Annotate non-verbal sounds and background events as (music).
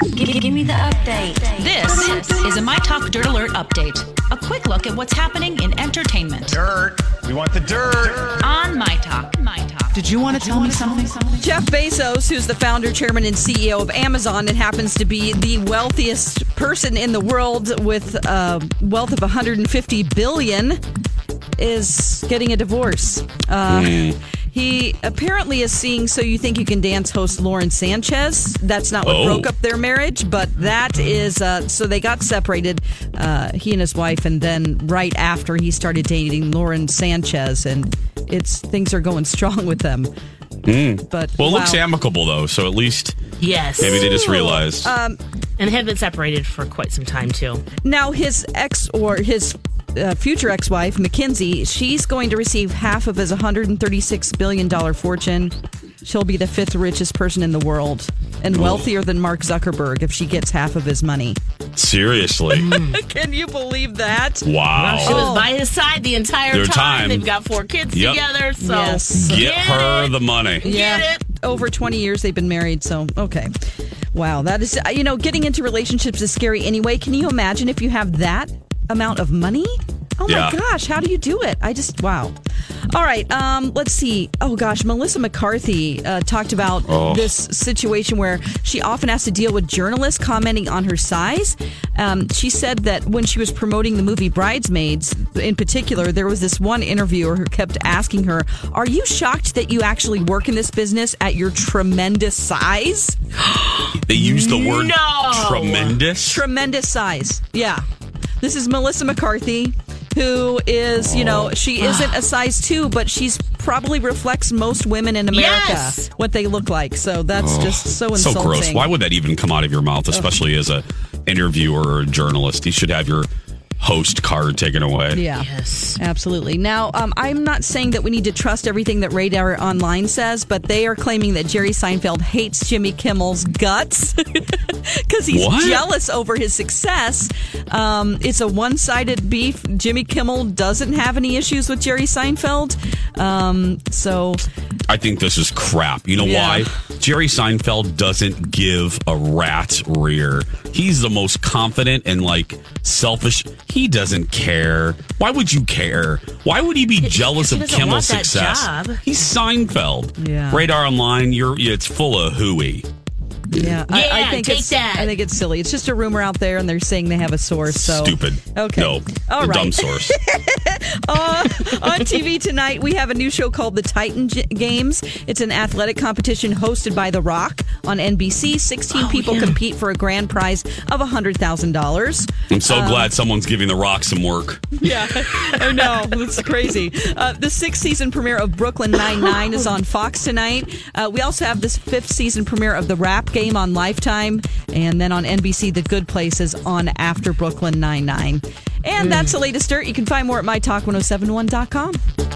Give, give me the update. This is a My Talk Dirt Alert update. A quick look at what's happening in entertainment. Dirt. We want the dirt. On My Talk. My Talk. Did you want to tell me something? Jeff Bezos, who's the founder, chairman, and CEO of Amazon, and happens to be the wealthiest person in the world with a wealth of 150 billion, is getting a divorce. Uh, He apparently is seeing So You Think You Can Dance host Lauren Sanchez. That's not what Oh. broke up their marriage, but that is uh, so they got separated, uh, he and his wife, and then right after he started dating Lauren Sanchez, and it's things are going strong with them. But Well, it looks amicable though, so at least Yes. maybe they just realized. Um, and had been separated for quite some time too. Now, his ex or his uh, future ex wife, Mackenzie, she's going to receive half of his $136 billion fortune. She'll be the fifth richest person in the world and wealthier than Mark Zuckerberg if she gets half of his money. Seriously, (laughs) Can you believe that? wow. She was by his side the entire Their time. time. They've got four kids Yep. together. So Yes. Get her it. the money. Yeah. it. Over 20 years they've been married, so okay. Wow, that is, uh, you know, getting into relationships is scary anyway. Can you imagine if you have that amount of money? Oh my Yeah. gosh, how do you do it? I just, wow. All right, um, let's see. Oh gosh, Melissa McCarthy uh, talked about Oh. this situation where she often has to deal with journalists commenting on her size. Um, she said that when she was promoting the movie Bridesmaids, in particular, there was this one interviewer who kept asking her, Are you shocked that you actually work in this business at your tremendous size? They use the word No. tremendous. Tremendous size. Yeah. This is Melissa McCarthy, who is, you know, oh. she isn't a size two, but she's probably reflects most women in America, Yes. what they look like. So that's oh. just so insulting. so gross. Why would that even come out of your mouth, especially as a interviewer or a journalist? You should have your host card taken away. Yeah. Yes. Absolutely. Now, um, I'm not saying that we need to trust everything that Radar Online says, but they are claiming that Jerry Seinfeld hates Jimmy Kimmel's guts (laughs) because he's What? jealous over his success. Um, it's a one sided beef. Jimmy Kimmel doesn't have any issues with Jerry Seinfeld. Um, so, I think this is crap. You know Yeah. why? Jerry Seinfeld doesn't give a rat's rear. He's the most confident and like selfish. He doesn't care. Why would you care? Why would he be jealous he of Kimmel's success? He's Seinfeld. Yeah. Radar Online, you're it's full of hooey. Yeah, I, I think take it's, that. I think it's silly. It's just a rumor out there, and they're saying they have a source. So Stupid. Okay. No. All a right. dumb source. (laughs) Uh, on TV tonight, we have a new show called The Titan G- Games. It's an athletic competition hosted by The Rock on NBC. 16 Oh, people yeah. compete for a grand prize of $100,000. I'm so Um, glad someone's giving the rock some work. (laughs) Yeah, I know. It's crazy. Uh, the sixth season premiere of Brooklyn Nine-Nine is on Fox tonight. Uh, we also have this fifth season premiere of The Rap Game on Lifetime. And then on NBC, The Good Place is on after Brooklyn Nine-Nine. And that's the latest dirt. You can find more at mytalk1071.com.